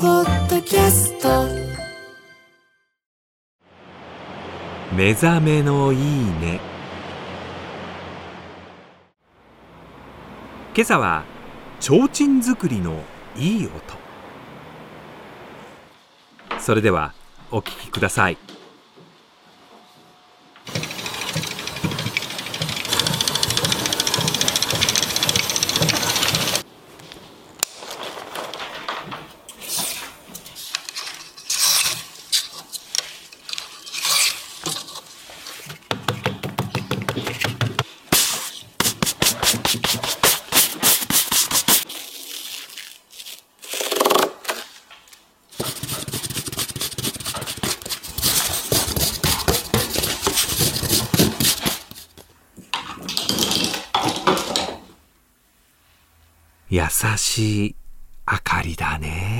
ポッドキャスト。目覚めのいいね。今朝は提灯作りのいい音。それではお聞きください。優しい明かりだね。